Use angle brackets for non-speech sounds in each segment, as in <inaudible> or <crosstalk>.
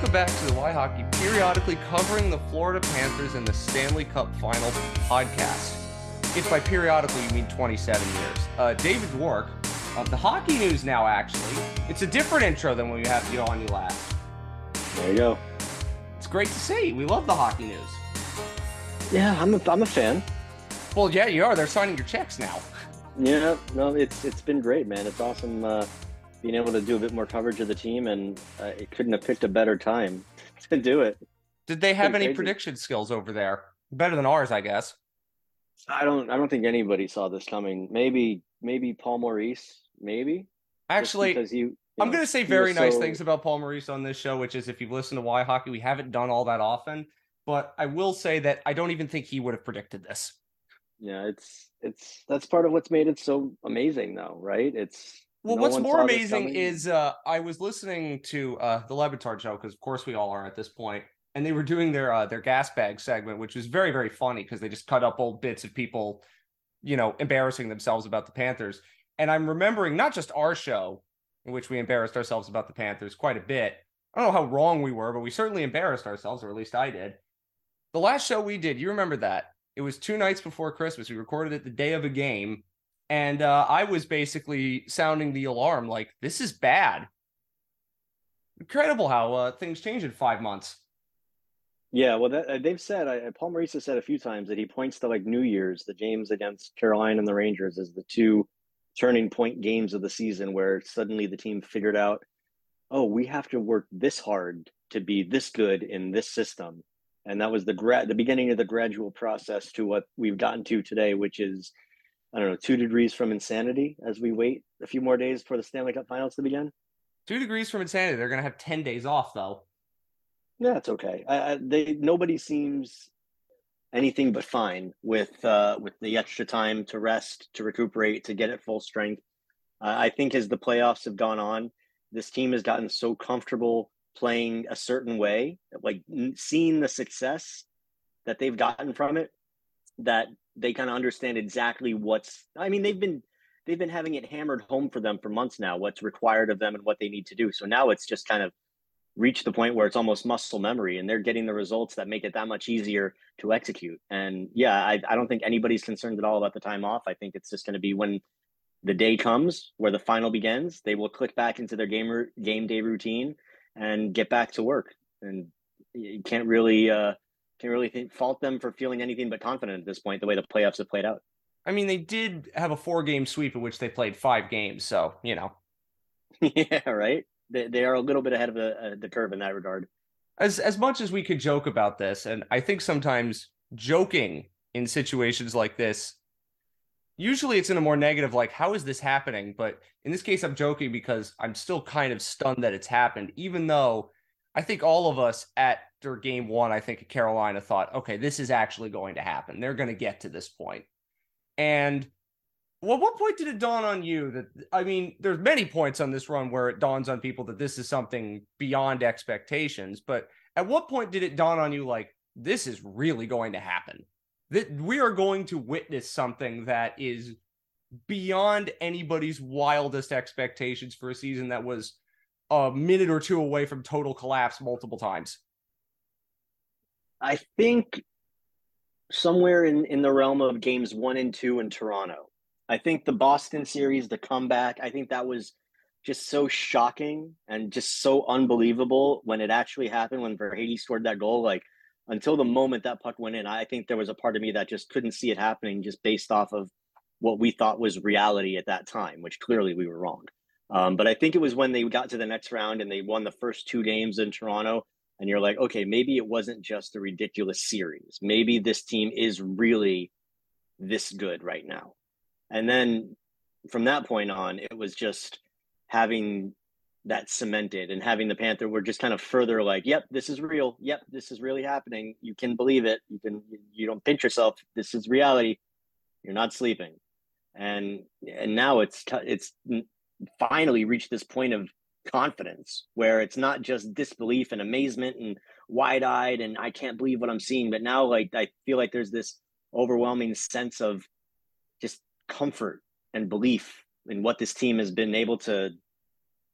welcome back to the WhyHockey, periodically covering the Florida Panthers in the Stanley Cup Final podcast. If by periodically you mean 27 years. Uh, David Dwork of the Hockey News now, actually. It's a different intro than when we had you on you last. There you go. It's great to see. We love the Hockey News. Yeah, I'm a, I'm a fan. Well, yeah, you are. They're signing your checks now. Yeah, no, it's it's been great, man. It's awesome uh, being able to do a bit more coverage of the team, and uh, it couldn't have picked a better time <laughs> to do it. Did they have any crazy. prediction skills over there? Better than ours, I guess. I don't I don't think anybody saw this coming. Maybe maybe Paul Maurice, maybe Actually, because you. you I'm know, going to say very nice so- things about Paul Maurice on this show, which is if you've listened to Why Hockey, we haven't done all that often. But I will say that I don't even think he would have predicted this. Yeah, it's it's that's part of what's made it so amazing, though, right? It's Well, no what's more amazing is uh, I was listening to uh, the Le Batard show because, of course, we all are at this point, and they were doing their uh, their gas bag segment, which was very very funny because they just cut up old bits of people, you know, embarrassing themselves about the Panthers. And I'm remembering not just our show in which we embarrassed ourselves about the Panthers quite a bit. I don't know how wrong we were, but we certainly embarrassed ourselves, or at least I did. The last show we did, you remember that? It was two nights before Christmas. We recorded it the day of a game, and uh, I was basically sounding the alarm like this is bad. Incredible how uh, things change in five months. Yeah, well, that, uh, they've said uh, Paul Maurice said a few times that he points to like New Year's, the games against Carolina and the Rangers, as the two turning point games of the season, where suddenly the team figured out, oh, we have to work this hard to be this good in this system, and that was the gra- the beginning of the gradual process to what we've gotten to today, which is, I don't know, two degrees from insanity as we wait a few more days for the Stanley Cup Finals to begin. Two degrees from insanity. They're going to have 10 days off, though. Yeah, it's okay. I, I, they nobody seems anything but fine with uh, with the extra time to rest, to recuperate, to get at full strength. Uh, I think as the playoffs have gone on, this team has gotten so comfortable playing a certain way, like n- seeing the success that they've gotten from it, that they kind of understand exactly what's. I mean, they've been they've been having it hammered home for them for months now, what's required of them and what they need to do. So now it's just kind of reached the point where it's almost muscle memory and they're getting the results that make it that much easier to execute. And yeah, I, I don't think anybody's concerned at all about the time off. I think it's just going to be when the day comes where the final begins, they will click back into their game game day routine and get back to work. And you can't really uh, can't really think, fault them for feeling anything but confident at this point. The way the playoffs have played out. I mean, they did have a four game sweep in which they played five games. So, you know, <laughs> yeah, right. They, they are a little bit ahead of the uh, the curve in that regard. as as much as we could joke about this, and I think sometimes joking in situations like this, usually it's in a more negative, like, how is this happening? But in this case, I'm joking because I'm still kind of stunned that it's happened, even though I think all of us after game one, I think Carolina thought, okay, this is actually going to happen. They're going to get to this point. And well, what point did it dawn on you that I mean, there's many points on this run where it dawns on people that this is something beyond expectations, but at what point did it dawn on you like this is really going to happen? That we are going to witness something that is beyond anybody's wildest expectations for a season that was a minute or two away from total collapse multiple times. I think somewhere in, in the realm of games one and two in Toronto. I think the Boston series, the comeback, I think that was just so shocking and just so unbelievable when it actually happened when Verhaeghe scored that goal. Like until the moment that puck went in, I think there was a part of me that just couldn't see it happening just based off of what we thought was reality at that time, which clearly we were wrong. Um, but I think it was when they got to the next round and they won the first two games in Toronto and you're like, okay, maybe it wasn't just a ridiculous series. Maybe this team is really this good right now. And then from that point on, it was just having that cemented and having the Panther were just kind of further like, yep, this is real. Yep, this is really happening. You can believe it. You can you don't pinch yourself. This is reality. You're not sleeping. And and now it's it's finally reached this point of confidence where it's not just disbelief and amazement and wide-eyed and I can't believe what I'm seeing, but now like I feel like there's this overwhelming sense of just comfort and belief in what this team has been able to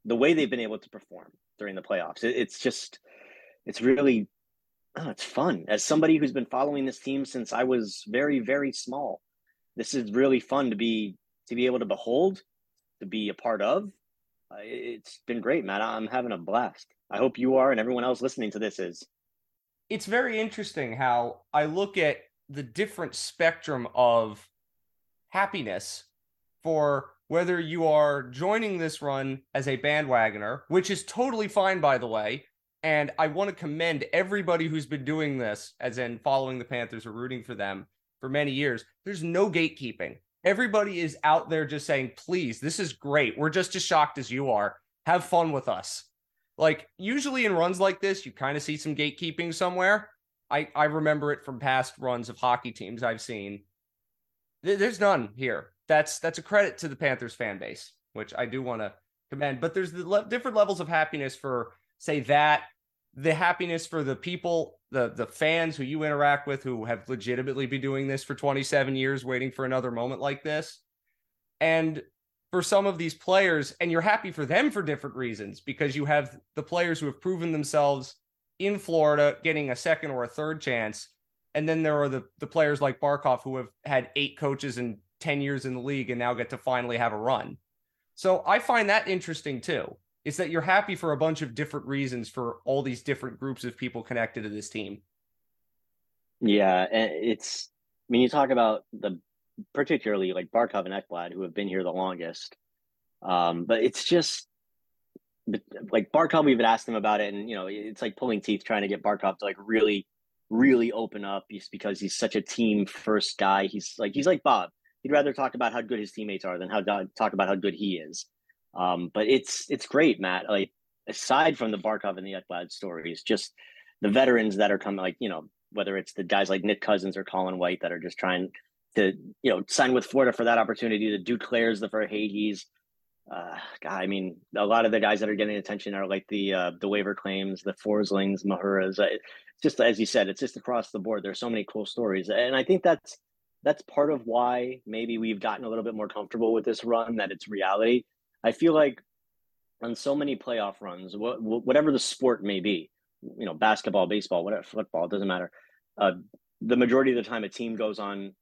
the way they've been able to perform during the playoffs. It, it's just it's really oh, it's fun. As somebody who's been following this team since I was very, very small, this is really fun to be to be able to behold, to be a part of. Uh, it's been great, Matt. I'm having a blast. I hope you are, and everyone else listening to this is. It's very interesting how I look at the different spectrum of happiness for whether you are joining this run as a bandwagoner, which is totally fine, by the way. And I want to commend everybody who's been doing this, as in following the Panthers or rooting for them for many years. There's no gatekeeping. Everybody is out there just saying, please, this is great. We're just as shocked as you are. Have fun with us. Like, usually in runs like this, you kind of see some gatekeeping somewhere. I, I remember it from past runs of hockey teams I've seen. There's none here. That's that's a credit to the Panthers fan base, which I do want to commend. But there's the le- different levels of happiness for say that the happiness for the people, the the fans who you interact with, who have legitimately been doing this for 27 years, waiting for another moment like this, and for some of these players, and you're happy for them for different reasons because you have the players who have proven themselves in Florida getting a second or a third chance. And then there are the, the players like Barkov who have had eight coaches in 10 years in the league and now get to finally have a run. So I find that interesting too. Is that you're happy for a bunch of different reasons for all these different groups of people connected to this team. Yeah, it's I mean you talk about the particularly like Barkov and Ekblad who have been here the longest. Um, but it's just like Barkov, we've asked him about it, and you know, it's like pulling teeth trying to get Barkov to like really, really open up just because he's such a team first guy. He's like he's like Bob he'd rather talk about how good his teammates are than how talk about how good he is. Um, but it's it's great, Matt. Like aside from the Barkov and the Ekblad stories, just the veterans that are coming, like you know, whether it's the guys like Nick Cousins or Colin White that are just trying to you know sign with Florida for that opportunity. The Duclairs, the Verhaeghes. Uh, I mean, a lot of the guys that are getting attention are like the uh, the waiver claims, the Forslings, Mahuras. Uh, just as you said, it's just across the board. There's so many cool stories, and I think that's that's part of why maybe we've gotten a little bit more comfortable with this run that it's reality. I feel like on so many playoff runs, wh- whatever the sport may be, you know, basketball, baseball, whatever, football, doesn't matter. Uh, the majority of the time, a team goes on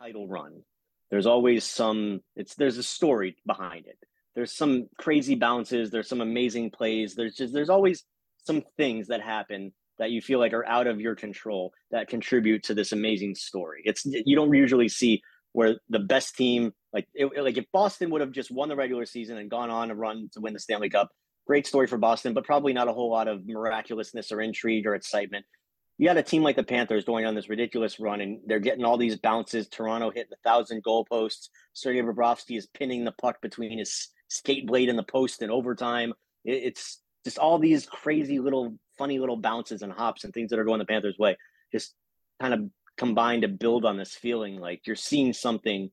title run. There's always some. It's there's a story behind it. There's some crazy bounces. There's some amazing plays. There's just there's always some things that happen that you feel like are out of your control that contribute to this amazing story. It's you don't usually see where the best team like it, like if Boston would have just won the regular season and gone on a run to win the Stanley Cup, great story for Boston, but probably not a whole lot of miraculousness or intrigue or excitement. You had a team like the Panthers going on this ridiculous run, and they're getting all these bounces. Toronto hitting a thousand goalposts. Sergei Bobrovsky is pinning the puck between his skate blade and the post in overtime. It's just all these crazy little funny little bounces and hops and things that are going the Panthers' way just kind of combine to build on this feeling like you're seeing something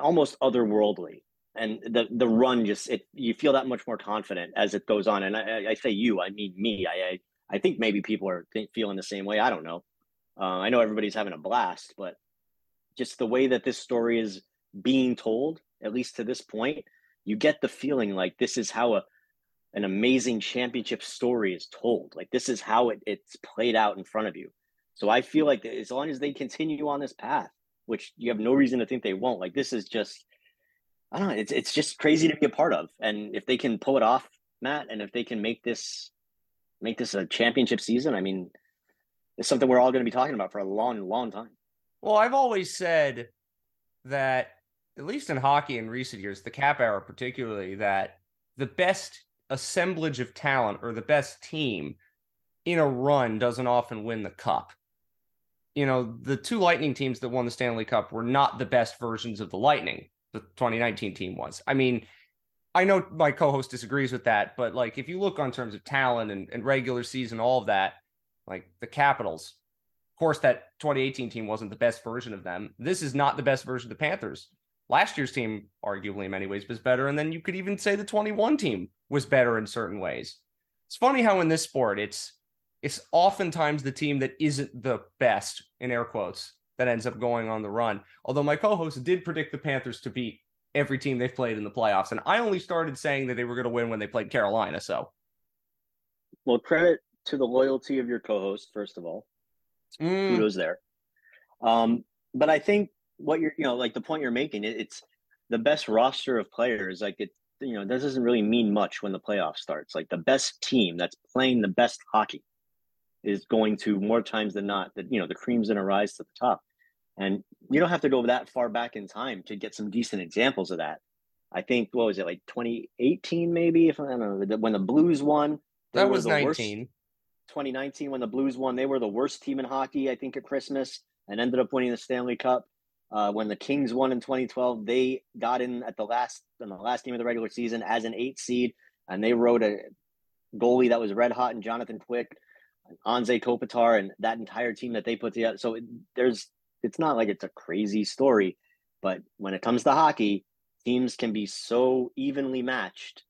almost otherworldly. And the the run just it you feel that much more confident as it goes on. And I, I say you, I mean me. I, I I think maybe people are feeling the same way. I don't know. Uh, I know everybody's having a blast, but just the way that this story is being told, at least to this point, you get the feeling like this is how a an amazing championship story is told. Like this is how it, it's played out in front of you. So I feel like as long as they continue on this path, which you have no reason to think they won't, like this is just I don't know, it's it's just crazy to be a part of. And if they can pull it off, Matt, and if they can make this make this a championship season, I mean, it's something we're all going to be talking about for a long, long time. Well, I've always said that, at least in hockey in recent years, the cap era particularly, that the best assemblage of talent or the best team in a run doesn't often win the cup. You know, the two Lightning teams that won the Stanley Cup were not the best versions of the Lightning. The 2019 team was. I mean, I know my co-host disagrees with that, but like if you look on terms of talent and, and regular season, all of that, like the Capitals, of course, that 2018 team wasn't the best version of them. This is not the best version of the Panthers. Last year's team, arguably in many ways, was better. And then you could even say the 21 team was better in certain ways. It's funny how in this sport, it's it's oftentimes the team that isn't the best, in air quotes, that ends up going on the run. Although my co-host did predict the Panthers to beat every team they've played in the playoffs. And I only started saying that they were going to win when they played Carolina. So, well, credit to the loyalty of your co-host, first of all. Mm, Kudos there. Um, but I think what you're, you know, like the point you're making, it, it's the best roster of players. Like it, you know, that doesn't really mean much when the playoff starts. Like the best team that's playing the best hockey is going to more times than not that you know the cream's going to rise to the top, and you don't have to go that far back in time to get some decent examples of that. I think what was it like 2018 maybe if I don't know when the Blues won. that was the worst- 19. 2019 when the Blues won. They were the worst team in hockey, I think, at Christmas and ended up winning the Stanley Cup. Uh, when the Kings won in 2012, they got in at the last in the last game of the regular season as an eight seed, and they rode a goalie that was red hot and Jonathan Quick, Anze Kopitar, and that entire team that they put together. So it, there's it's not like it's a crazy story, but when it comes to hockey, teams can be so evenly matched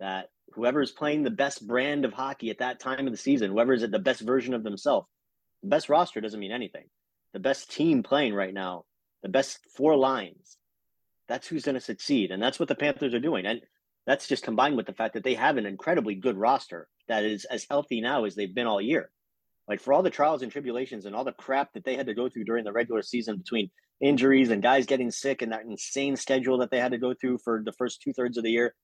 that whoever's playing the best brand of hockey at that time of the season, whoever is at the best version of themselves, the best roster doesn't mean anything. The best team playing right now, the best four lines, that's who's going to succeed. And that's what the Panthers are doing. And that's just combined with the fact that they have an incredibly good roster that is as healthy now as they've been all year. Like for all the trials and tribulations and all the crap that they had to go through during the regular season between injuries and guys getting sick and that insane schedule that they had to go through for the first two thirds of the year,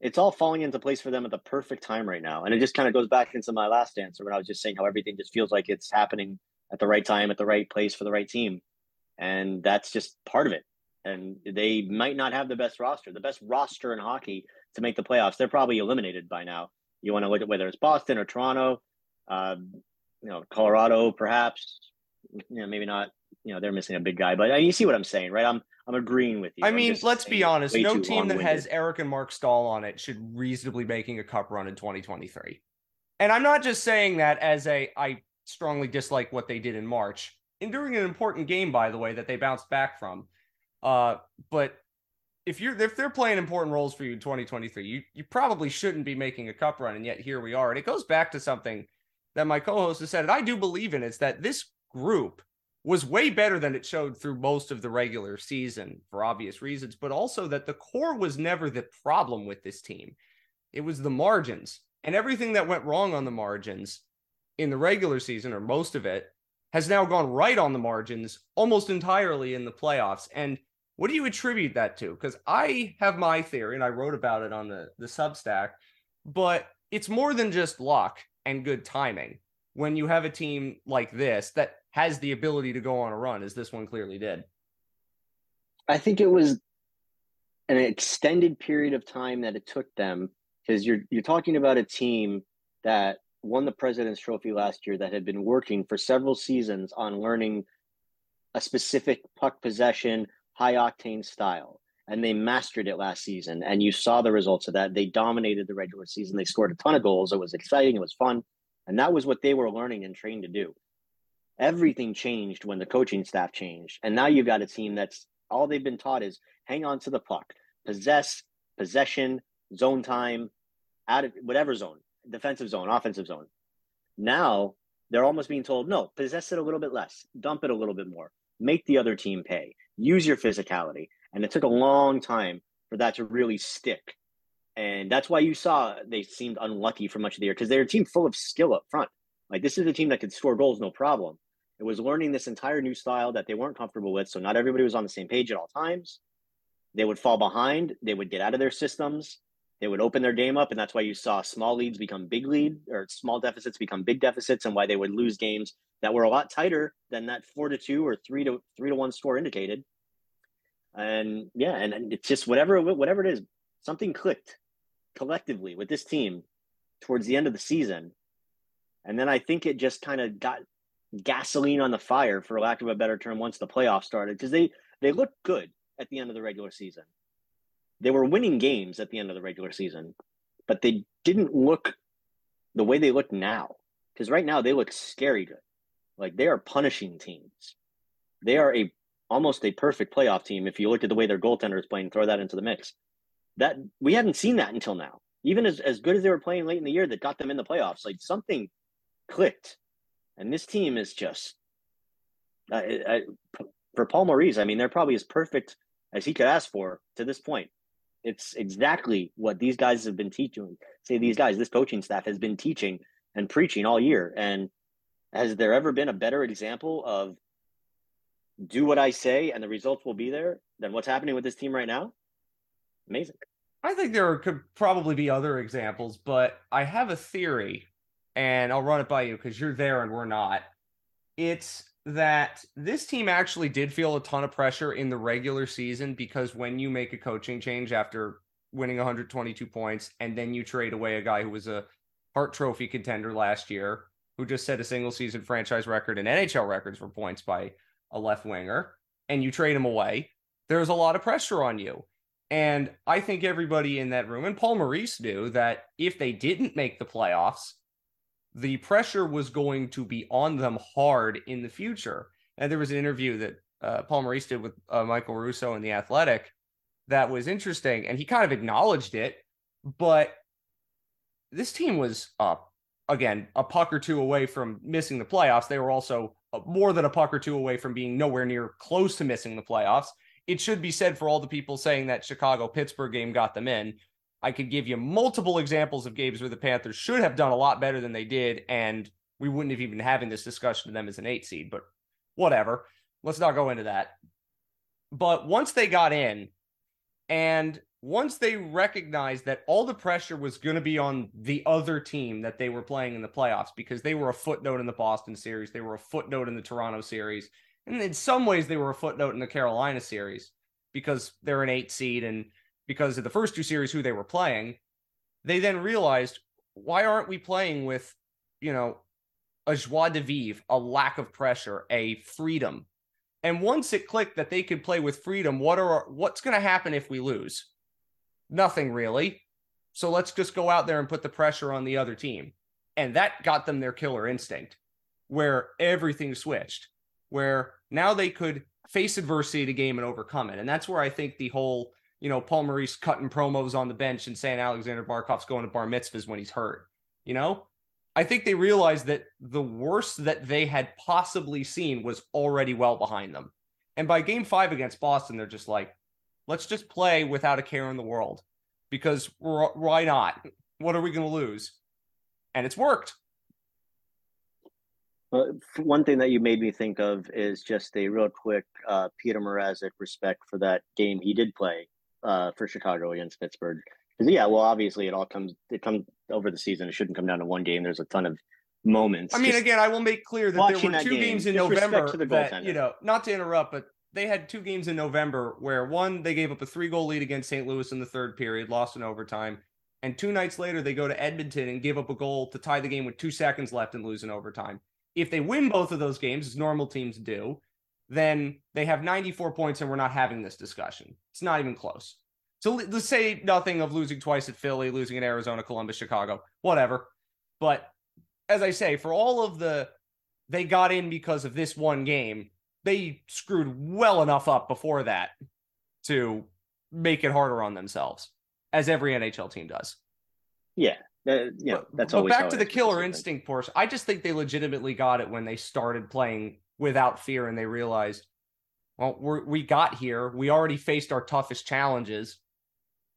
it's all falling into place for them at the perfect time right now. And it just kind of goes back into my last answer when I was just saying how everything just feels like it's happening at the right time, at the right place for the right team. And that's just part of it. And they might not have the best roster, the best roster in hockey to make the playoffs. They're probably eliminated by now. You want to look at whether it's Boston or Toronto, um, you know, Colorado, perhaps. You know, maybe not. You know, they're missing a big guy, but uh, you see what I'm saying, right? I'm I'm agreeing with you. I mean, let's be honest. No team that has. Eric and Marc Staal on it should reasonably making a cup run in 2023. And I'm not just saying that as a I strongly dislike what they did in March. And during an important game, by the way, that they bounced back from. Uh, but if you're if they're playing important roles for you in 2023, you you probably shouldn't be making a cup run, and yet here we are. And it goes back to something that my co-host has said, and I do believe in. It's that this group was way better than it showed through most of the regular season for obvious reasons, but also that the core was never the problem with this team. It was the margins and everything that went wrong on the margins in the regular season, or most of it, has now gone right on the margins almost entirely in the playoffs. And what do you attribute that to? Because I have my theory, and I wrote about it on the, the Substack, but it's more than just luck and good timing when you have a team like this that has the ability to go on a run, as this one clearly did. I think it was an extended period of time that it took them because you're you're talking about a team that won the President's Trophy last year that had been working for several seasons on learning a specific puck possession, high octane style. And they mastered it last season. And you saw the results of that. They dominated the regular season. They scored a ton of goals. It was exciting. It was fun. And that was what they were learning and trained to do. Everything changed when the coaching staff changed. And now you've got a team that's all they've been taught is hang on to the puck, possess, possession, zone time, out of whatever zone, defensive zone, offensive zone. Now they're almost being told, no, possess it a little bit less, dump it a little bit more, make the other team pay, use your physicality. And it took a long time for that to really stick. And that's why you saw they seemed unlucky for much of the year because they're a team full of skill up front. Like this is a team that could score goals no problem. It was learning this entire new style that they weren't comfortable with. So not everybody was on the same page at all times. They would fall behind. They would get out of their systems. They would open their game up, and that's why you saw small leads become big lead or small deficits become big deficits, and why they would lose games that were a lot tighter than that four to two or three to three to one score indicated. And yeah, and, and it's just whatever whatever it is, something clicked collectively with this team towards the end of the season, and then I think it just kind of got gasoline on the fire, for lack of a better term, once the playoffs started because they they looked good at the end of the regular season. They were winning games at the end of the regular season, but they didn't look the way they look now. Because right now they look scary good. Like they are punishing teams. They are a almost a perfect playoff team if you look at the way their goaltender is playing, throw that into the mix. That we hadn't seen that until now. Even as, as good as they were playing late in the year that got them in the playoffs, like something clicked. And this team is just uh, I, for Paul Maurice, I mean, they're probably as perfect as he could ask for to this point. It's exactly what these guys have been teaching. Say these guys, this coaching staff has been teaching and preaching all year. And has there ever been a better example of do what I say and the results will be there then what's happening with this team right now? Amazing. I think there could probably be other examples, but I have a theory and I'll run it by you because you're there and we're not. It's that this team actually did feel a ton of pressure in the regular season because when you make a coaching change after winning 122 points and then you trade away a guy who was a Hart Trophy contender last year, who just set a single season franchise record and NHL records for points by a left winger, and you trade him away, there's a lot of pressure on you. And I think everybody in that room, and Paul Maurice knew that if they didn't make the playoffs, the pressure was going to be on them hard in the future. And there was an interview that uh, Paul Maurice did with uh, Michael Russo in The Athletic that was interesting. And he kind of acknowledged it, but this team was again a puck or two away from missing the playoffs. They were also Uh, more than a puck or two away from being nowhere near close to missing the playoffs. It should be said for all the people saying that Chicago Pittsburgh game got them in. I could give you multiple examples of games where the Panthers should have done a lot better than they did, and we wouldn't have even having this discussion to them as an eight seed. But whatever, let's not go into that. But once they got in, and once they recognized that all the pressure was going to be on the other team that they were playing in the playoffs because they were a footnote in the Boston series, they were a footnote in the Toronto series, and in some ways they were a footnote in the Carolina series because they're an eight seed and because of the first two series who they were playing, they then realized why aren't we playing with, you know, a joie de vivre, a lack of pressure, a freedom. And once it clicked that they could play with freedom, what are what's going to happen if we lose? Nothing really. So let's just go out there and put the pressure on the other team. And that got them their killer instinct, where everything switched, where now they could face adversity to game and overcome it. And that's where I think the whole you know, Paul Maurice cutting promos on the bench and saying Alexander Barkov's going to bar mitzvahs when he's hurt. You know, I think they realized that the worst that they had possibly seen was already well behind them. And by game five against Boston, they're just like, let's just play without a care in the world because why not? What are we going to lose? And it's worked. One thing that you made me think of is just a real quick uh, Peter Mrazek respect for that game he did play uh, for Chicago against Pittsburgh. Because yeah, well, obviously it all comes it comes over the season. It shouldn't come down to one game. There's a ton of moments. I mean, again, I will make clear that there were two game, games in November that you know, not to interrupt, but they had two games in November where one they gave up a three goal lead against St. Louis in the third period, lost in overtime. And two nights later, they go to Edmonton and give up a goal to tie the game with two seconds left and lose in overtime. If they win both of those games, as normal teams do, then they have 94 points and we're not having this discussion. It's not even close. So let's say nothing of losing twice at Philly, losing at Arizona, Columbus, Chicago, whatever. But as I say, for all of the they got in because of this one game, they screwed well enough up before that to make it harder on themselves, as every NHL team does. Yeah, uh, yeah, that's but back to the killer instinct portion. I just think they legitimately got it when they started playing without fear and they realized, well, we we got here. We already faced our toughest challenges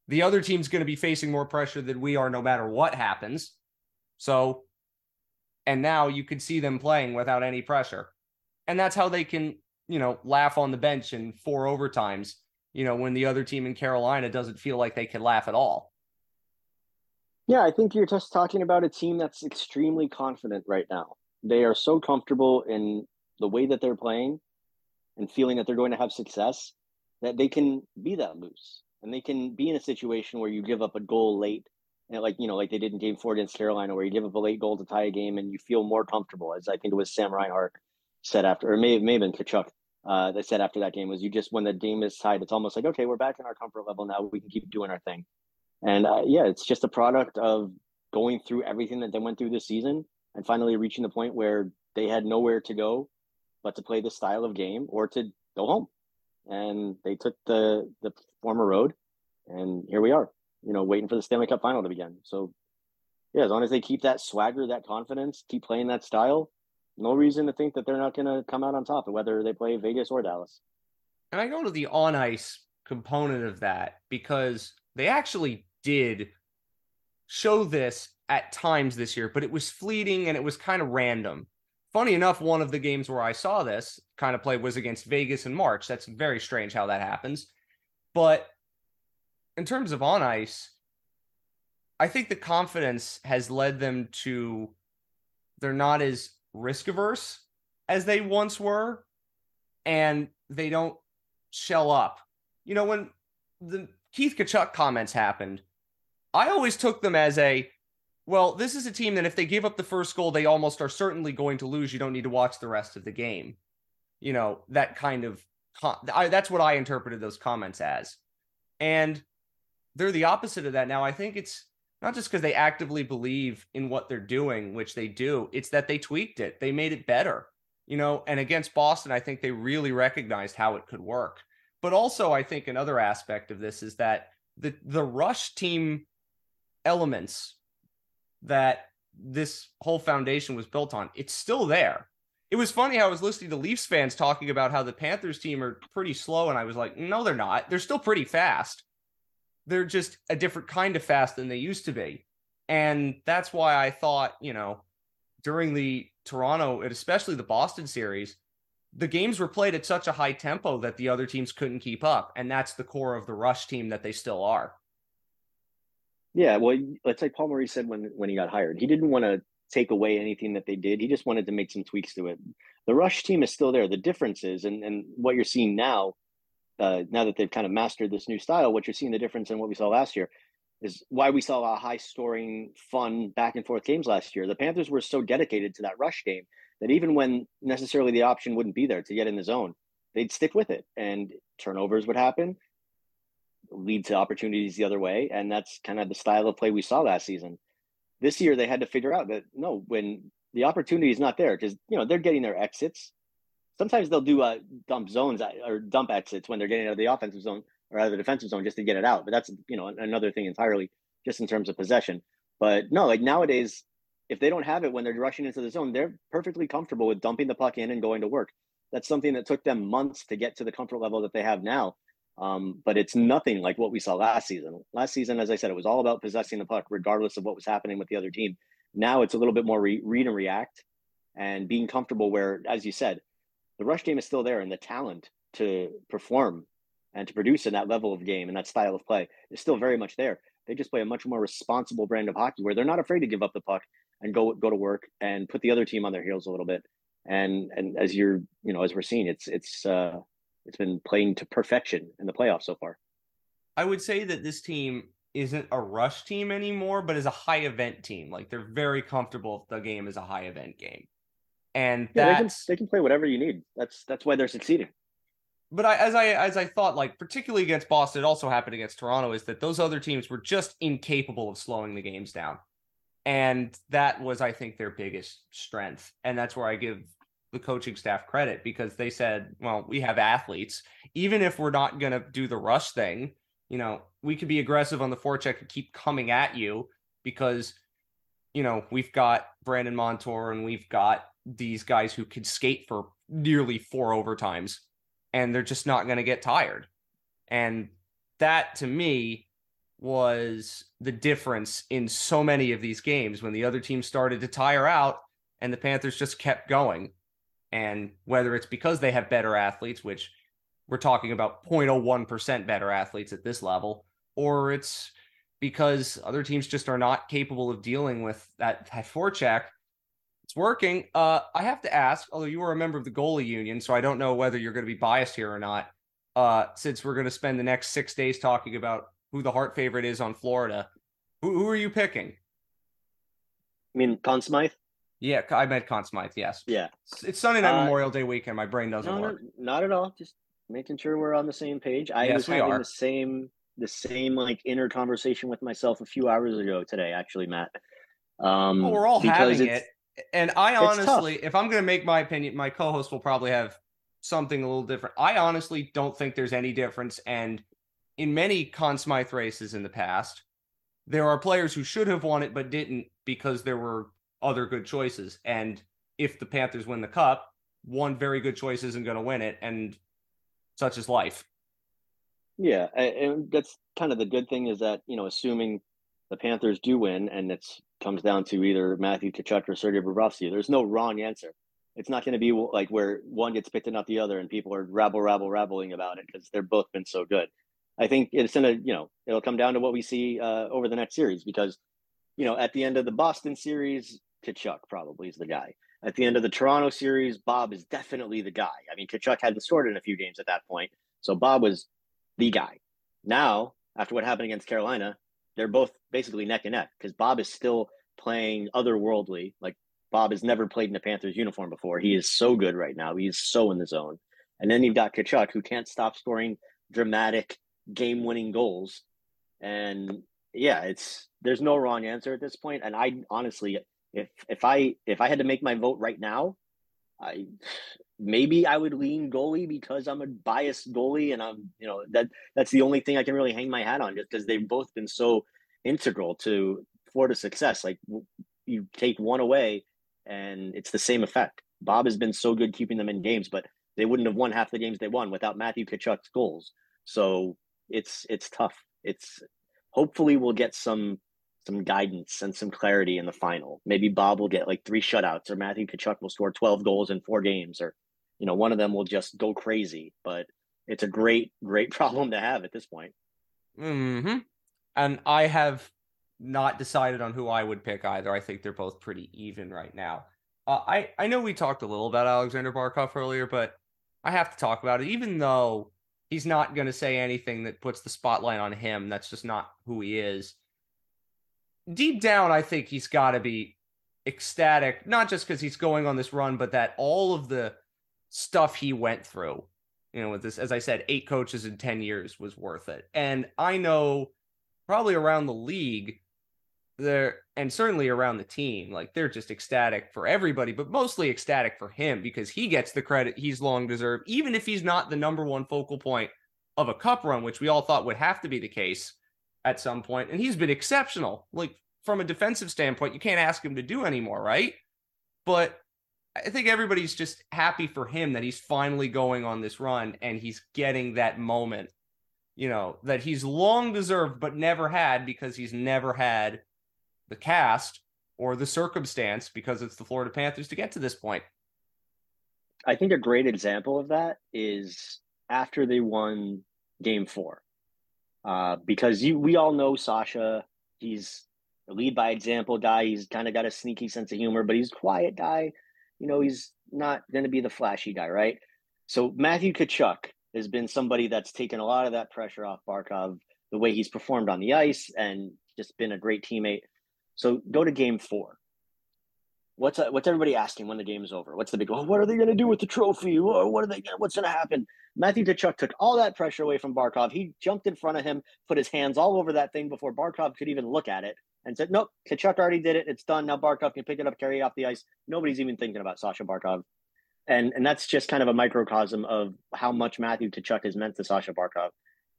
the other team's going to be facing more pressure than we are no matter what happens. So, and now you can see them playing without any pressure. And that's how they can, you know, laugh on the bench in four overtimes, you know, when the other team in Carolina doesn't feel like they can laugh at all. Yeah, I think you're just talking about a team that's extremely confident right now. They are so comfortable in the way that they're playing and feeling that they're going to have success that they can be that loose and they can be in a situation where you give up a goal late and like you know like they did in game four against carolina where you give up a late goal to tie a game and you feel more comfortable as i think it was sam reinhart said after or may, may have been Tkachuk, uh, that said after that game was you just when the game is tied it's almost like okay we're back in our comfort level now we can keep doing our thing and uh, yeah it's just a product of going through everything that they went through this season and finally reaching the point where they had nowhere to go but to play this style of game or to go home and they took the the former road, and here we are. You know, waiting for the Stanley Cup final to begin. So, yeah, as long as they keep that swagger, that confidence, keep playing that style, no reason to think that they're not going to come out on top, whether they play Vegas or Dallas. And I go to the on ice component of that because they actually did show this at times this year, but it was fleeting and it was kind of random. Funny enough, one of the games where I saw this kind of play was against Vegas in March. That's very strange how that happens. But in terms of on ice, I think the confidence has led them to they're not as risk averse as they once were, and they don't shell up. You know, when the Keith Tkachuk comments happened, I always took them as a well, this is a team that if they give up the first goal, they almost are certainly going to lose. You don't need to watch the rest of the game. You know, that kind of I, that's what I interpreted those comments as. And they're the opposite of that now. I think it's not just because they actively believe in what they're doing, which they do, it's that they tweaked it. They made it better. You know, and against Boston, I think they really recognized how it could work. But also, I think another aspect of this is that the the rush team elements that this whole foundation was built on, it's still there. It was funny how I was listening to Leafs fans talking about how the Panthers team are pretty slow, and I was like, no, they're not. They're still pretty fast. They're just a different kind of fast than they used to be. And that's why I thought, you know, during the Toronto and especially the Boston series, the games were played at such a high tempo that the other teams couldn't keep up. And that's the core of the rush team that they still are. Yeah, well, it's like Paul Maurice said when when he got hired. He didn't want to take away anything that they did. He just wanted to make some tweaks to it. The rush team is still there. The difference is, and and what you're seeing now, uh, now that they've kind of mastered this new style, what you're seeing the difference in what we saw last year is why we saw a high scoring, fun back and forth games last year. The Panthers were so dedicated to that rush game that even when necessarily the option wouldn't be there to get in the zone, they'd stick with it, and turnovers would happen lead to opportunities the other way. And that's kind of the style of play we saw last season. This year, they had to figure out that no, when the opportunity is not there, because you know they're getting their exits. Sometimes they'll do uh, dump zones or dump exits when they're getting out of the offensive zone or out of the defensive zone just to get it out. But that's you know another thing entirely, just in terms of possession. But no, like nowadays, if they don't have it when they're rushing into the zone, they're perfectly comfortable with dumping the puck in and going to work. That's something that took them months to get to the comfort level that they have now. Um, but it's nothing like what we saw last season. Last season, as I said, it was all about possessing the puck, regardless of what was happening with the other team. Now it's a little bit more re- read and react and being comfortable where, as you said, the rush game is still there and the talent to perform and to produce in that level of game and that style of play is still very much there. They just play a much more responsible brand of hockey where they're not afraid to give up the puck and go go to work and put the other team on their heels a little bit. And and as you're you know as we're seeing, it's it's uh, it's been playing to perfection in the playoffs so far. I would say that this team isn't a rush team anymore, but is a high event team. Like they're very comfortable if the game is a high event game. And yeah, they, can, they can play whatever you need. That's that's why they're succeeding. But I, as I as I thought, like particularly against Boston, it also happened against Toronto, is that those other teams were just incapable of slowing the games down, and that was, I think, their biggest strength, and that's where I give the coaching staff credit because they said, well, we have athletes. Even if we're not going to do the rush thing, you know, we could be aggressive on the forecheck and keep coming at you because, you know, we've got Brandon Montour and we've got these guys who could skate for nearly four overtimes and they're just not going to get tired. And that to me was the difference in so many of these games when the other team started to tire out and the Panthers just kept going. And whether it's because they have better athletes, which we're talking about 0.01% better athletes at this level, or it's because other teams just are not capable of dealing with that, that forecheck. Working. Uh, I have to ask, although you were a member of the goalie union, so I don't know whether you're going to be biased here or not. Uh, since we're going to spend the next six days talking about who the Hart favorite is on Florida, who, who are you picking? I mean Conn Smythe? Yeah, I meant Conn Smythe. Yes. Yeah. It's Sunday night uh, Memorial Day weekend. My brain doesn't no, work. No, not at all. Just making sure we're on the same page. I yes, was having are. the same the same like inner conversation with myself a few hours ago today, actually, Matt. Um, well, we're all having it, and I honestly, if I'm going to make my opinion, my co-host will probably have something a little different. I honestly don't think there's any difference, and in many Conn Smythe races in the past, there are players who should have won it but didn't because there were other good choices. And if the Panthers win the cup, one very good choice isn't going to win it, and such is life. Yeah, and that's kind of the good thing is that you know, assuming the Panthers do win, and it's comes down to either Matthew Tkachuk or Sergei Bobrovsky. There's no wrong answer. It's not going to be like where one gets picked and not the other, and people are rabble, rabble, rabbling about it because they're both been so good. I think it's gonna, you know, it'll come down to what we see uh, over the next series because, you know, at the end of the Boston series, Tkachuk probably is the guy. At the end of the Toronto series, Bob is definitely the guy. I mean, Tkachuk had the sword in a few games at that point, so Bob was the guy. Now, after what happened against Carolina, they're both basically neck and neck because Bob is still playing otherworldly. Like Bob has never played in a Panthers uniform before. He is so good right now. He's so in the zone. And then you've got Tkachuk, who can't stop scoring dramatic game-winning goals. And yeah, it's there's no wrong answer at this point. And I honestly, if if I if I had to make my vote right now, I maybe I would lean goalie because I'm a biased goalie, and I'm you know that that's the only thing I can really hang my hat on, just because they've both been so integral to Florida's success. Like you take one away, and it's the same effect. Bob has been so good keeping them in games, but they wouldn't have won half the games they won without Matthew Tkachuk's goals. So it's it's tough. It's hopefully we'll get some some guidance and some clarity in the final. Maybe Bob will get like three shutouts, or Matthew Tkachuk will score twelve goals in four games, or you know one of them will just go crazy. But it's a great great <laughs> problem to have at this point. Hmm. And I have not decided on who I would pick either. I think they're both pretty even right now. Uh, I I know we talked a little about Alexander Barkov earlier, but I have to talk about it. Even though he's not going to say anything that puts the spotlight on him, that's just not who he is. Deep down, I think he's got to be ecstatic, not just because he's going on this run, but that all of the stuff he went through, you know, with this, as I said, eight coaches in 10 years was worth it. And I know probably around the league, there and certainly around the team like they're just ecstatic for everybody but mostly ecstatic for him because he gets the credit he's long deserved even if he's not the number one focal point of a cup run which we all thought would have to be the case at some point. And he's been exceptional. Like from a defensive standpoint you can't ask him to do anymore right? But i think everybody's just happy for him that he's finally going on this run and he's getting that moment you know that he's long deserved but never had because he's never had the cast or the circumstance because it's the Florida Panthers to get to this point. I think a great example of that is after they won game four. Uh, because you, we all know Sasha, he's a lead by example guy. He's kind of got a sneaky sense of humor, but he's quiet guy. You know, he's not going to be the flashy guy, right? So Matthew Tkachuk has been somebody that's taken a lot of that pressure off Barkov, the way he's performed on the ice and just been a great teammate. So go to game four. What's uh, what's everybody asking when the game is over? What's the big? Oh, what are they going to do with the trophy? Or what are they? What's going to happen? Matthew Tkachuk took all that pressure away from Barkov. He jumped in front of him, put his hands all over that thing before Barkov could even look at it, and said, "Nope, Tkachuk already did it. It's done. Now Barkov can pick it up, carry it off the ice. Nobody's even thinking about Sasha Barkov." And and that's just kind of a microcosm of how much Matthew Tkachuk has meant to Sasha Barkov,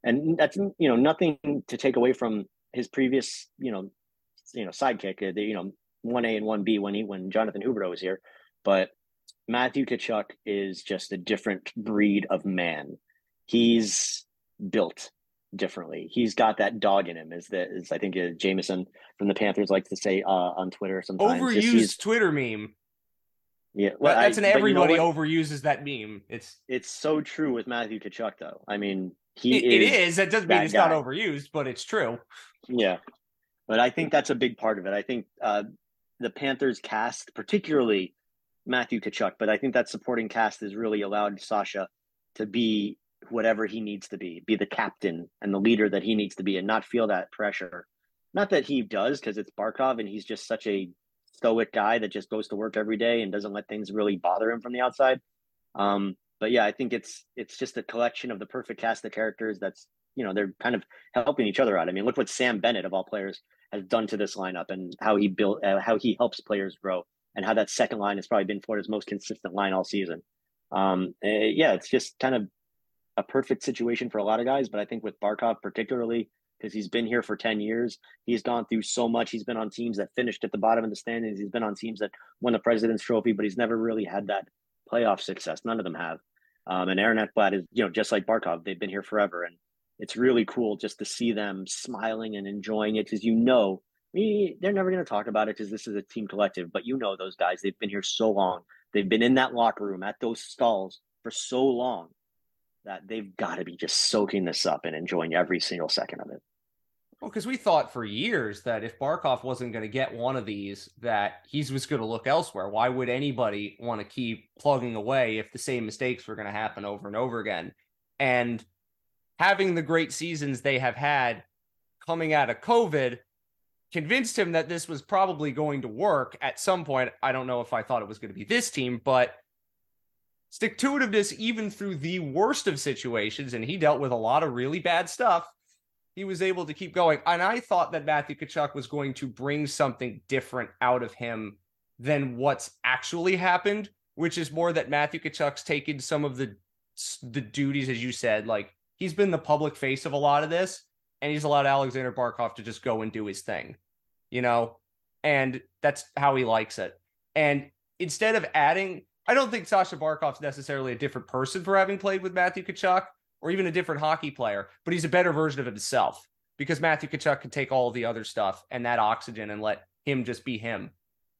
and that's you know nothing to take away from his previous you know you know sidekick, uh, the, you know one A and one B when he when Jonathan Huberdeau was here, but Matthew Tkachuk is just a different breed of man. He's built differently. He's got that dog in him, is that is I think uh, Jameson from the Panthers likes to say uh, on Twitter sometimes. Overused Twitter meme. Yeah, well, that's I, an everybody you know overuses that meme. It's it's so true with Matthew Tkachuk, though. I mean, he it is, it is. That doesn't mean it's guy. not overused, but it's true. Yeah, but I think that's a big part of it. I think uh, the Panthers cast, particularly Matthew Tkachuk, but I think that supporting cast has really allowed Sasha to be whatever he needs to be, be the captain and the leader that he needs to be, and not feel that pressure. Not that he does, because it's Barkov and he's just such a stoic guy that just goes to work every day and doesn't let things really bother him from the outside. Um, but yeah, I think it's it's just a collection of the perfect cast of characters that's you know they're kind of helping each other out. I mean, look what Sam Bennett of all players has done to this lineup and how he built uh, how he helps players grow and how that second line has probably been Florida's most consistent line all season. Um, uh, yeah, it's just kind of a perfect situation for a lot of guys, but I think with Barkov particularly because he's been here for 10 years. He's gone through so much. He's been on teams that finished at the bottom of the standings. He's been on teams that won the President's Trophy, but he's never really had that playoff success. None of them have. Um, and Aaron Ekblad is, you know, just like Barkov, they've been here forever. And it's really cool just to see them smiling and enjoying it because you know they're never going to talk about it because this is a team collective. But you know those guys; they've been here so long. They've been in that locker room at those stalls for so long that they've got to be just soaking this up and enjoying every single second of it. Well, because we thought for years that if Barkov wasn't going to get one of these, that he was going to look elsewhere. Why would anybody want to keep plugging away if the same mistakes were going to happen over and over again? And having the great seasons they have had coming out of COVID convinced him that this was probably going to work at some point. I don't know if I thought it was going to be this team, but stick to itiveness, even through the worst of situations, and he dealt with a lot of really bad stuff he was able to keep going. And I thought that Matthew Tkachuk was going to bring something different out of him than what's actually happened, which is more that Matthew Tkachuk's taken some of the the duties, as you said, like he's been the public face of a lot of this, and he's allowed Alexander Barkov to just go and do his thing, you know, and that's how he likes it. And instead of adding, I don't think Sasha Barkov's necessarily a different person for having played with Matthew Tkachuk or even a different hockey player, but he's a better version of himself because Matthew Tkachuk can take all the other stuff and that oxygen and let him just be him.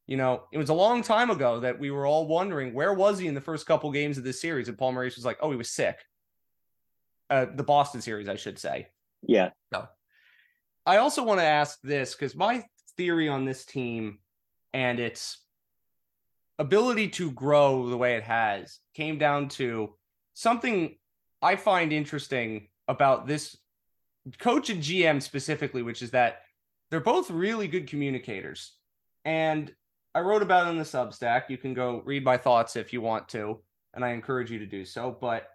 You know, it was a long time ago that we were all wondering where was he in the first couple games of this series, and Paul Maurice was like, "Oh, he was sick." Uh, the Boston series, I should say. Yeah. So, I also want to ask this because my theory on this team and its ability to grow the way it has came down to something I find interesting about this coach and GM specifically, which is that they're both really good communicators. And I wrote about it in the Substack. You can go read my thoughts if you want to, and I encourage you to do so. But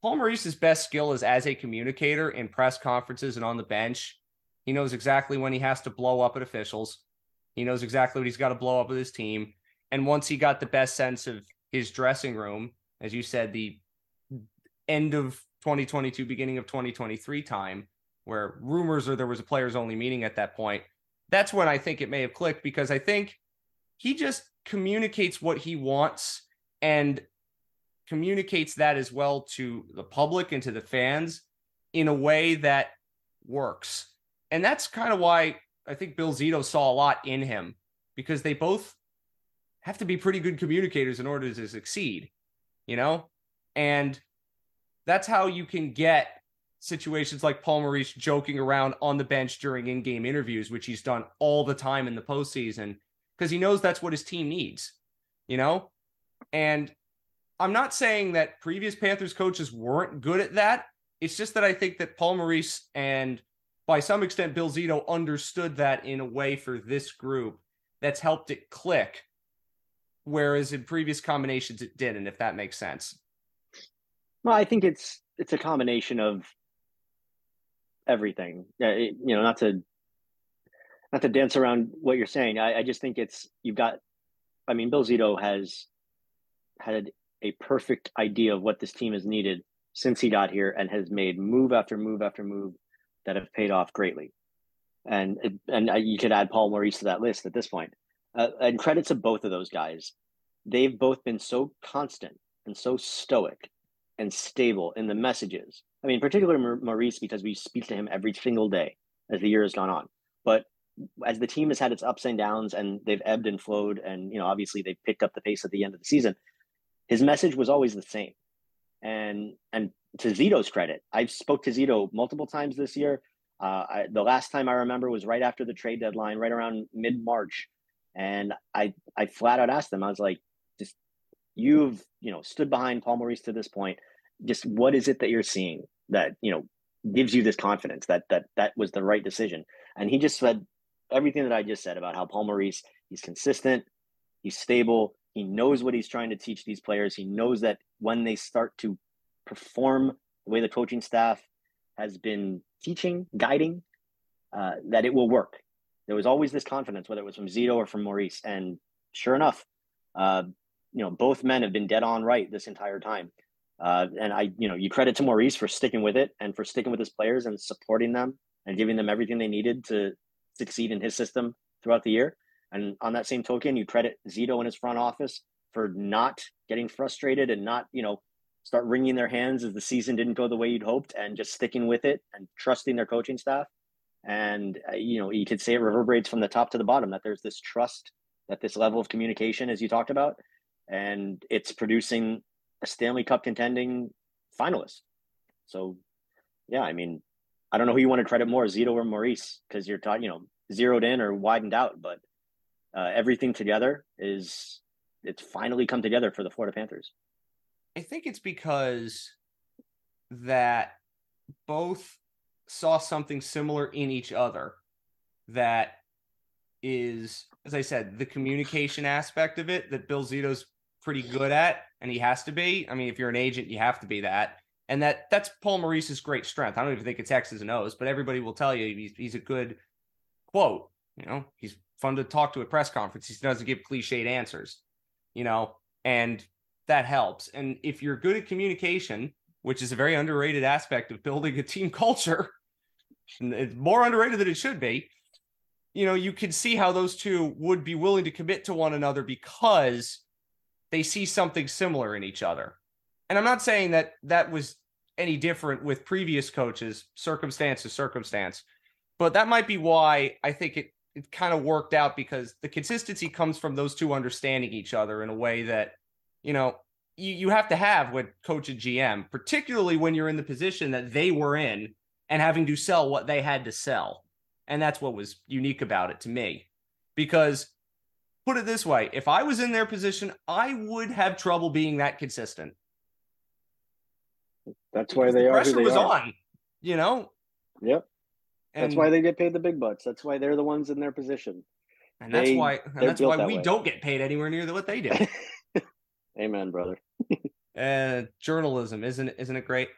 Paul Maurice's best skill is as a communicator in press conferences and on the bench. He knows exactly when he has to blow up at officials. He knows exactly what he's got to blow up with his team. And once he got the best sense of his dressing room, as you said, the end of 2022, beginning of 2023 time, where rumors are there was a players only meeting at that point. That's when I think it may have clicked because I think he just communicates what he wants and communicates that as well to the public and to the fans in a way that works. And that's kind of why I think Bill Zito saw a lot in him because they both have to be pretty good communicators in order to succeed, you know? And that's how you can get situations like Paul Maurice joking around on the bench during in-game interviews, which he's done all the time in the postseason, because he knows that's what his team needs, you know? And I'm not saying that previous Panthers coaches weren't good at that. It's just that I think that Paul Maurice and by some extent Bill Zito understood that in a way for this group that's helped it click. Whereas in previous combinations it didn't, if that makes sense. Well, I think it's it's a combination of everything. It, you know, not to not to dance around what you're saying. I, I just think it's you've got. I mean, Bill Zito has had a perfect idea of what this team has needed since he got here, and has made move after move after move that have paid off greatly. And and you could add Paul Maurice to that list at this point. Uh, and credit to both of those guys. They've both been so constant and so stoic and stable in the messages. I mean, particularly Maurice, because we speak to him every single day as the year has gone on. But as the team has had its ups and downs and they've ebbed and flowed, and you know, obviously they've picked up the pace at the end of the season, his message was always the same. And and to Zito's credit, I've spoke to Zito multiple times this year. Uh, I, the last time I remember was right after the trade deadline, right around mid March, and I I flat out asked them, I was like, just you've you know stood behind Paul Maurice to this point. Just what is it that you're seeing that you know gives you this confidence that that that was the right decision? And he just said everything that I just said about how Paul Maurice he's consistent, he's stable, he knows what he's trying to teach these players. He knows that when they start to perform the way the coaching staff has been teaching, guiding, uh, that it will work. There was always this confidence, whether it was from Zito or from Maurice. And sure enough, uh, you know, both men have been dead on right this entire time. Uh, and I, you know, you credit to Maurice for sticking with it and for sticking with his players and supporting them and giving them everything they needed to succeed in his system throughout the year. And on that same token, you credit Zito and his front office for not getting frustrated and not, you know, start wringing their hands as the season didn't go the way you'd hoped and just sticking with it and trusting their coaching staff. And, uh, you know, you could say it reverberates from the top to the bottom that there's this trust, that this level of communication, as you talked about, and it's producing a Stanley Cup contending finalist. So, yeah, I mean, I don't know who you want to credit more, Zito or Maurice, because you're talking, you know, zeroed in or widened out, but uh, everything together is it's finally come together for the Florida Panthers. I think it's because that both saw something similar in each other that is, as I said, the communication aspect of it that Bill Zito's pretty good at, and he has to be. I mean, if you're an agent, you have to be that. And that that's Paul Maurice's great strength. I don't even think it's X's and O's, but everybody will tell you he's, he's a good quote. You know, he's fun to talk to at press conferences. He doesn't give cliched answers, you know, and that helps. And if you're good at communication, which is a very underrated aspect of building a team culture, it's more underrated than it should be. You know, you can see how those two would be willing to commit to one another because they see something similar in each other. And I'm not saying that that was any different with previous coaches, circumstance to circumstance, but that might be why I think it it kind of worked out because the consistency comes from those two understanding each other in a way that, you know, you, you have to have with coach and GM, particularly when you're in the position that they were in and having to sell what they had to sell. And that's what was unique about it to me. Because put it this way, if I was in their position, I would have trouble being that consistent. That's why they the are. Pressure was are. on, you know? Yep. And that's why they get paid the big bucks. That's why they're the ones in their position. And that's why and that's why that we way. don't get paid anywhere near what they do. <laughs> Amen, brother. uh, journalism, isn't isn't it great?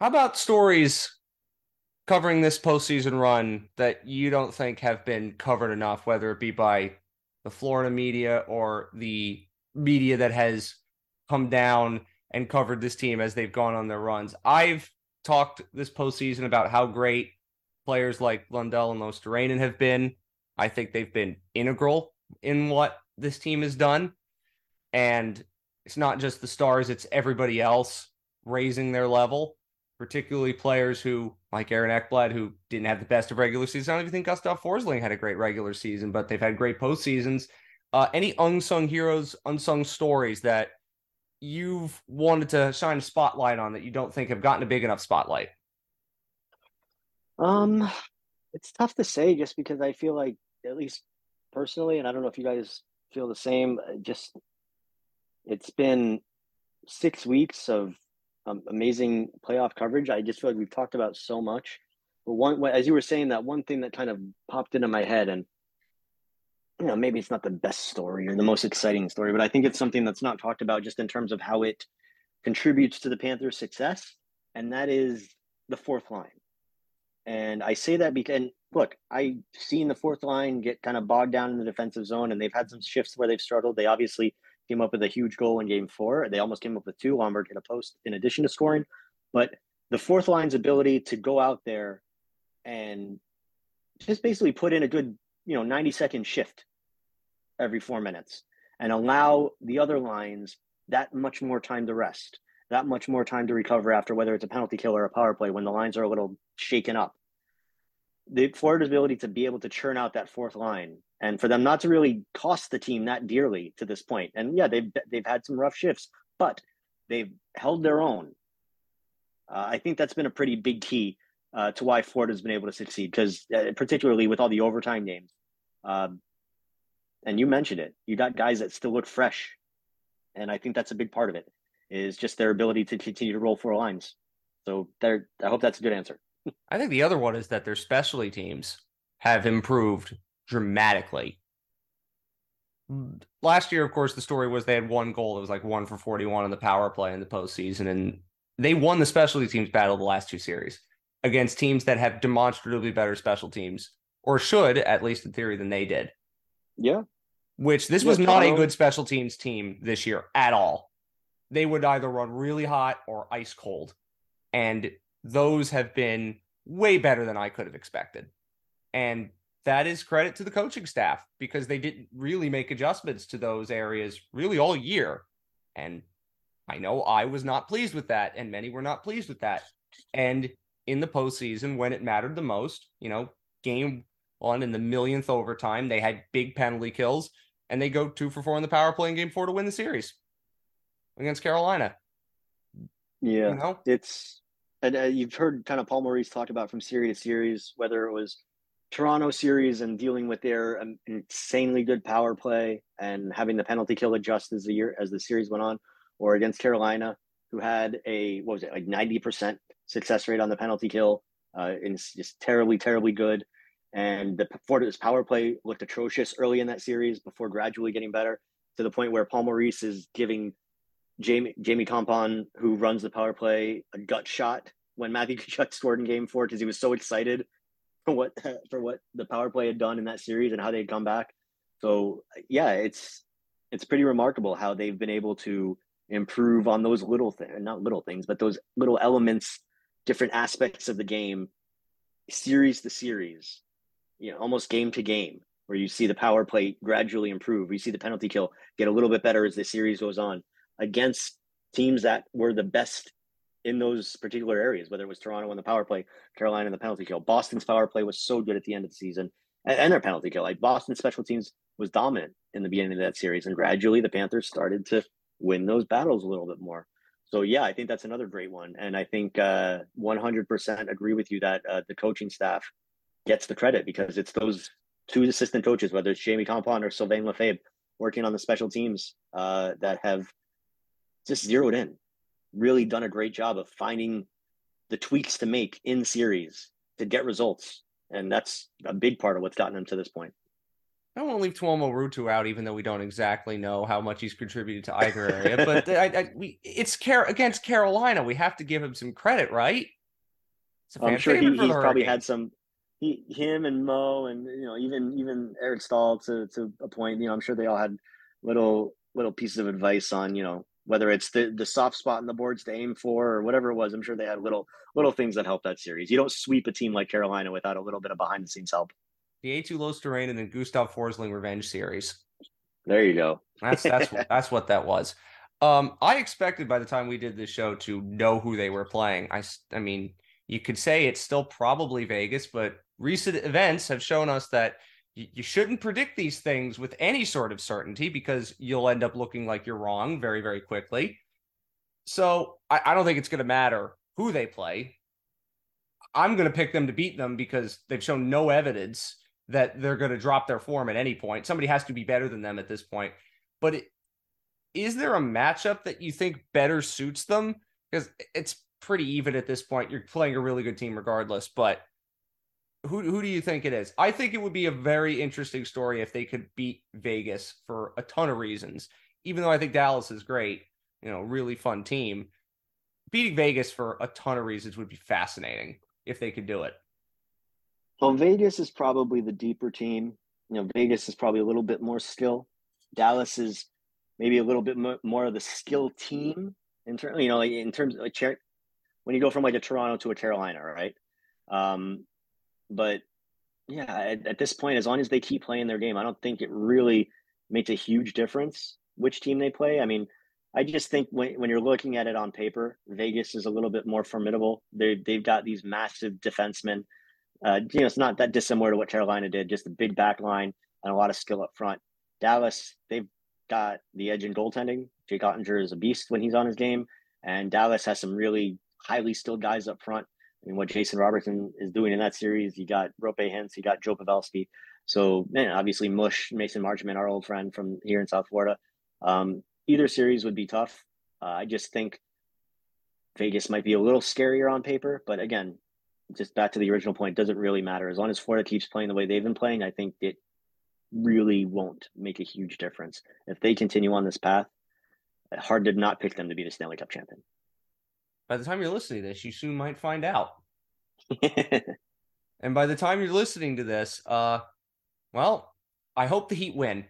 How about stories covering this postseason run that you don't think have been covered enough, whether it be by the Florida media or the media that has come down and covered this team as they've gone on their runs? I've talked this postseason about how great players like Lundell and Luostarinen have been. I think they've been integral in what this team has done. And it's not just the stars, it's everybody else raising their level, particularly players who, like Aaron Ekblad, who didn't have the best of regular seasons. I don't even think Gustav Forsling had a great regular season, but they've had great postseasons. Uh, any unsung heroes, unsung stories that you've wanted to shine a spotlight on that you don't think have gotten a big enough spotlight? Um, it's tough to say just because I feel like, at least personally, and I don't know if you guys feel the same. Uh, just it's been six weeks of um, amazing playoff coverage. I just feel like we've talked about so much. But one, as you were saying, that one thing that kind of popped into my head, and you know, maybe it's not the best story or the most exciting story, but I think it's something that's not talked about just in terms of how it contributes to the Panthers' success, and that is the fourth line. And I say that because, look, I've seen the fourth line get kind of bogged down in the defensive zone, and they've had some shifts where they've struggled. They obviously came up with a huge goal in game four. They almost came up with two. Lomberg hit a post in addition to scoring. But the fourth line's ability to go out there and just basically put in a good, you know, 90 second shift every four minutes and allow the other lines that much more time to rest that much more time to recover after whether it's a penalty kill or a power play when the lines are a little shaken up. The Florida's ability to be able to churn out that fourth line and for them not to really cost the team that dearly to this point. And yeah, they've they've had some rough shifts, but they've held their own. Uh, I think that's been a pretty big key uh, to why Florida's been able to succeed because uh, particularly with all the overtime games. Um, and you mentioned it, you got guys that still look fresh, and I think that's a big part of it is just their ability to continue to roll four lines. So there, I hope that's a good answer. I think the other one is that their specialty teams have improved dramatically. Last year, of course, the story was they had one goal. It was like one for 41 in the power play in the postseason. And they won the specialty teams battle the last two series against teams that have demonstrably better special teams, or should, at least in theory, than they did. Yeah. Which this yeah, was not a good special teams team this year at all they would either run really hot or ice cold. And those have been way better than I could have expected. And that is credit to the coaching staff because they didn't really make adjustments to those areas really all year. And I know I was not pleased with that, and many were not pleased with that. And in the postseason, when it mattered the most, you know, game one in the millionth overtime. They had big penalty kills, and they go two for four in the power play in game four to win the series against Carolina. Yeah, you know? it's and uh, you've heard kind of Paul Maurice talk about from series to series whether it was Toronto series and dealing with their um, insanely good power play and having the penalty kill adjust as the year as the series went on, or against Carolina, who had a what was it like ninety percent success rate on the penalty kill, uh, and it's just terribly terribly good. And the Fortis power play looked atrocious early in that series before gradually getting better to the point where Paul Maurice is giving Jamie Jamie Kompon, who runs the power play, a gut shot when Matthew <laughs> Tkachuk scored in Game Four because he was so excited <laughs> for what <laughs> for what the power play had done in that series and how they'd come back. So yeah, it's it's pretty remarkable how they've been able to improve on those little things, not little things, but those little elements, different aspects of the game, series to series, you know, almost game to game, where you see the power play gradually improve. You see the penalty kill get a little bit better as the series goes on against teams that were the best in those particular areas, whether it was Toronto in the power play, Carolina in the penalty kill. Boston's power play was so good at the end of the season and, and their penalty kill. Like Boston special teams was dominant in the beginning of that series. And gradually the Panthers started to win those battles a little bit more. So yeah, I think that's another great one. And I think uh, 100% agree with you that uh, the coaching staff gets the credit because it's those two assistant coaches, whether it's Jamie Kompon or Sylvain Lefebvre, working on the special teams uh, that have just zeroed in, really done a great job of finding the tweaks to make in series to get results. And that's a big part of what's gotten them to this point. I don't want to leave Tuomo Ruutu out, even though we don't exactly know how much he's contributed to either area. But <laughs> I, I, we, it's Car- against Carolina. We have to give him some credit, right? I'm sure he, he's probably had some. He, him, and Mo, and you know, even even Eric Staal to to a point. You know, I'm sure they all had little little pieces of advice on you know whether it's the the soft spot in the boards to aim for or whatever it was. I'm sure they had little little things that helped that series. You don't sweep a team like Carolina without a little bit of behind the scenes help. The Eetu Luostarinen and then Gustav Forsling revenge series. There you go. That's that's <laughs> that's what that was. Um, I expected by the time we did this show to know who they were playing. I I mean, you could say it's still probably Vegas, but recent events have shown us that you shouldn't predict these things with any sort of certainty because you'll end up looking like you're wrong very, very quickly. So I, I don't think it's going to matter who they play. I'm going to pick them to beat them because they've shown no evidence that they're going to drop their form at any point. Somebody has to be better than them at this point. But it, is there a matchup that you think better suits them? Because it's pretty even at this point. You're playing a really good team regardless, but who who do you think it is? I think it would be a very interesting story if they could beat Vegas for a ton of reasons. Even though I think Dallas is great, you know, really fun team. Beating Vegas for a ton of reasons would be fascinating if they could do it. Well, Vegas is probably the deeper team. You know, Vegas is probably a little bit more skill. Dallas is maybe a little bit more of the skill team in terms, you know, like in terms of like when you go from like a Toronto to a Carolina, right? Um, but yeah, at, at, this point, as long as they keep playing their game, I don't think it really makes a huge difference which team they play. I mean, I just think when, when you're looking at it on paper, Vegas is a little bit more formidable. They they've got these massive defensemen. Uh, you know, it's not that dissimilar to what Carolina did, just a big back line and a lot of skill up front. Dallas, they've got the edge in goaltending. Jake Oettinger is a beast when he's on his game, and Dallas has some really highly skilled guys up front and what Jason Robertson is doing in that series. You got Roope Hintz, you got Joe Pavelski. So, man, obviously Mush, Mason Marchment, our old friend from here in South Florida. Um, either series would be tough. Uh, I just think Vegas might be a little scarier on paper, but again, just back to the original point, doesn't really matter. As long as Florida keeps playing the way they've been playing, I think it really won't make a huge difference. If they continue on this path, hard to not pick them to be the Stanley Cup champion by the time you're listening to this, you soon might find out. <laughs> and by the time you're listening to this, uh, well, I hope the Heat win.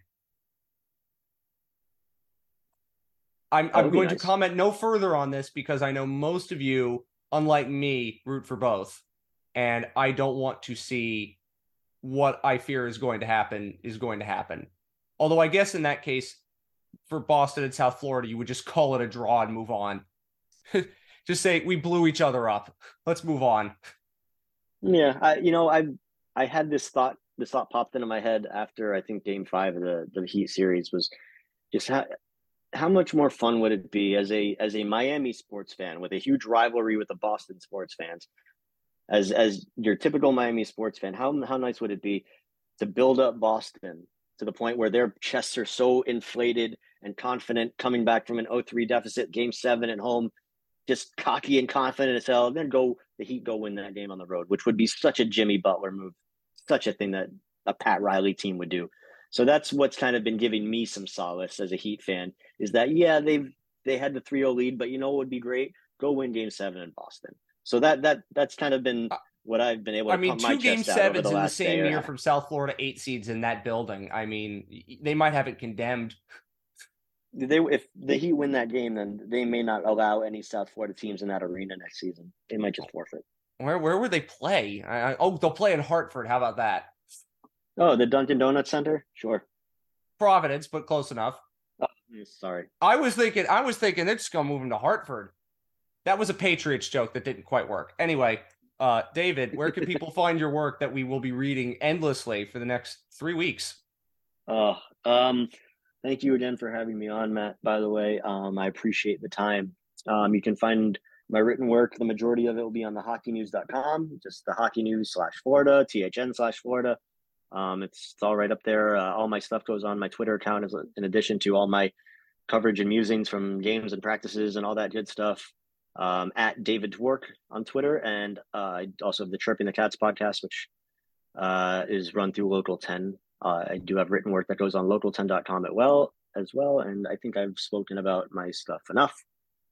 I'm, I'm going nice. to comment no further on this because I know most of you, unlike me, root for both. And I don't want to see what I fear is going to happen is going to happen. Although I guess in that case, for Boston and South Florida, you would just call it a draw and move on. <laughs> just say we blew each other up. Let's move on. Yeah, I, you know, I I had this thought. This thought popped into my head after I think Game Five of the the Heat series was just how how much more fun would it be as a as a Miami sports fan with a huge rivalry with the Boston sports fans, as as your typical Miami sports fan, how how nice would it be to build up Boston to the point where their chests are so inflated and confident coming back from an 0-3 deficit, game seven at home, just cocky and confident as hell. Then go the Heat go win that game on the road, which would be such a Jimmy Butler move, such a thing that a Pat Riley team would do. So that's what's kind of been giving me some solace as a Heat fan is that yeah they've they had the 3-0 lead, but you know what would be great? Go win Game Seven in Boston. So that that that's kind of been uh, what I've been able to. I mean, two game sevens the in the same year from South Florida, eight seeds in that building. I mean, they might have it condemned. They if the Heat win that game, then they may not allow any South Florida teams in that arena next season. They might just forfeit. Where where would they play? I, oh, they'll play in Hartford. How about that? Oh, the Dunkin' Donuts Center. Sure. Providence, but close enough. Oh, sorry. I was thinking. I was thinking they're just gonna move them to Hartford. That was a Patriots joke that didn't quite work. Anyway, uh, David, where can <laughs> people find your work that we will be reading endlessly for the next three weeks? Oh, um, thank you again for having me on, Matt. By the way, um, I appreciate the time. Um, you can find my written work. The majority of it will be on the hockeynews.com, just the hockey news slash Florida, THN slash Florida. Um, it's, it's all right up there. Uh, all my stuff goes on my Twitter account, as in addition to all my coverage and musings from games and practices and all that good stuff um, at David Dwork on Twitter, and uh, I also have the Chirping the Cats podcast, which uh, is run through Local 10. Uh, I do have written work that goes on local10.com as well, as well, and I think I've spoken about my stuff enough.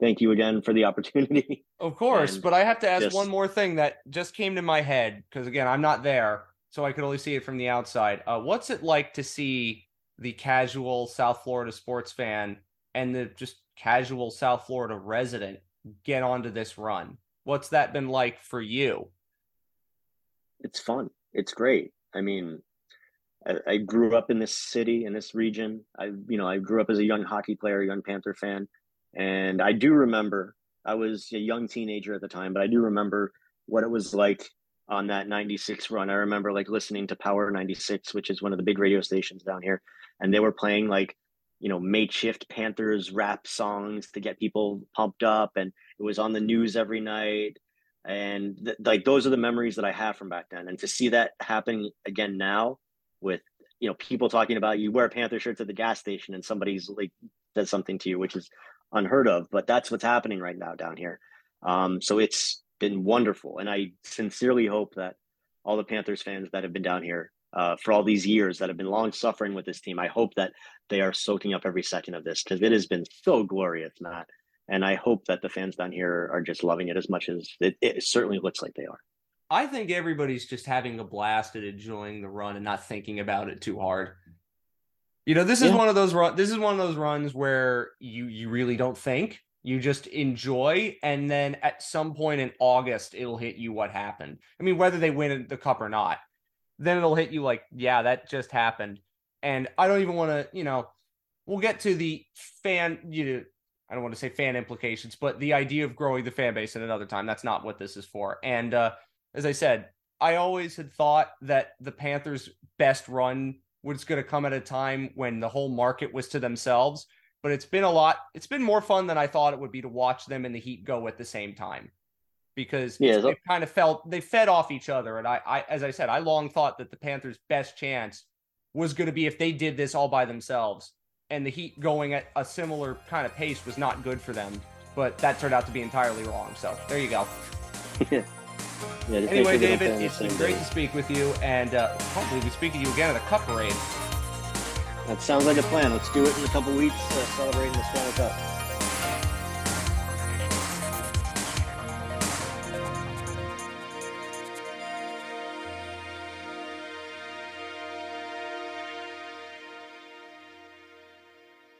Thank you again for the opportunity. <laughs> Of course, and but I have to ask just... one more thing that just came to my head because again, I'm not there, so I could only see it from the outside. Uh, what's it like to see the casual South Florida sports fan and the just casual South Florida resident get onto this run. What's that been like for you? It's fun. It's great. I mean, I, I, grew up in this city, in this region. I, you know, I grew up as a young hockey player, young Panther fan, and I do remember. I was a young teenager at the time, but I do remember what it was like on that 96 run. I remember like listening to Power 96, which is one of the big radio stations down here, and they were playing like you know makeshift panthers rap songs to get people pumped up and it was on the news every night and th- like those are the memories that i have from back then and to see that happen again now with you know people talking about you wear panther shirts at the gas station and somebody's like says something to you which is unheard of but that's what's happening right now down here um, so it's been wonderful and i sincerely hope that all the panthers fans that have been down here uh, for all these years that have been long suffering with this team. I hope that they are soaking up every second of this because it has been so glorious, Matt. And I hope that the fans down here are just loving it as much as it, it certainly looks like they are. I think everybody's just having a blast and enjoying the run and not thinking about it too hard. You know, this is yeah. one of those run. This is one of those runs where you you really don't think. You just enjoy, and then at some point in August, it'll hit you what happened. I mean, whether they win the cup or not, then it'll hit you like, yeah, that just happened. And I don't even want to, you know, we'll get to the fan, you know, I don't want to say fan implications, but the idea of growing the fan base at another time. That's not what this is for. And uh, as I said, I always had thought that the Panthers' best run was going to come at a time when the whole market was to themselves. But it's been a lot. It's been more fun than I thought it would be to watch them and the Heat go at the same time because yeah, they kind of felt they fed off each other. And I, I, as I said, I long thought that the Panthers' best chance was going to be if they did this all by themselves. And the Heat going at a similar kind of pace was not good for them. But that turned out to be entirely wrong. So there you go. <laughs> yeah, anyway, David, it's been great day. to speak with you, and uh, hopefully we speak to you again at a Cup parade. That sounds like a plan. Let's do it in a couple weeks, uh, celebrating the Stanley Cup.